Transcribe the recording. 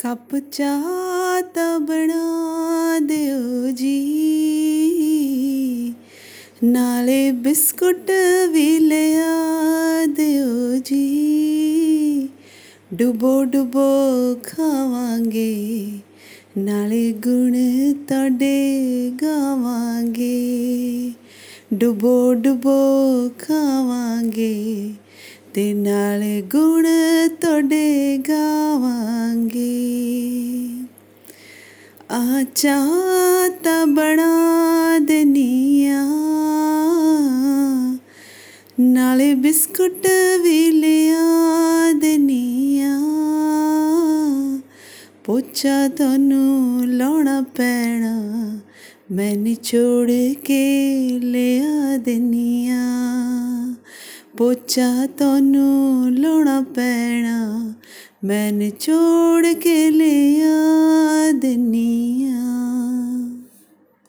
Cup चा बना दो जी। नाले बिस्कुट भी लिया दो जी। डुबो डुबो खावांगे, नाले गुण तोड़े गावांगे। डुबो डुबो खावांगे, ते नाले गुण तोड़े गावांगे। ਗਾਵਾਂਗੇ ਤਾਂ ਬਣਾ ਦੇਨੀਆਂ। ਨਾਲੇ ਬਿਸਕੁਟ ਵੀ ਲਿਆ ਦੇਨੀਆਂ। ਪੋਚਾ ਤੁਹਾਨੂੰ ਲਾਉਣਾ ਪੈਣਾ, ਮੈਂ ਨਿਚੋੜ ਕੇ ਲਿਆ ਦੇਨੀਆਂ। ਪੋਚਾ ਤੁਹਾਨੂੰ ਲਾਉਣਾ ਪੈਣਾ, ਮੈਂ ਨਿਚੋੜ ਕੇ ਲਿਆ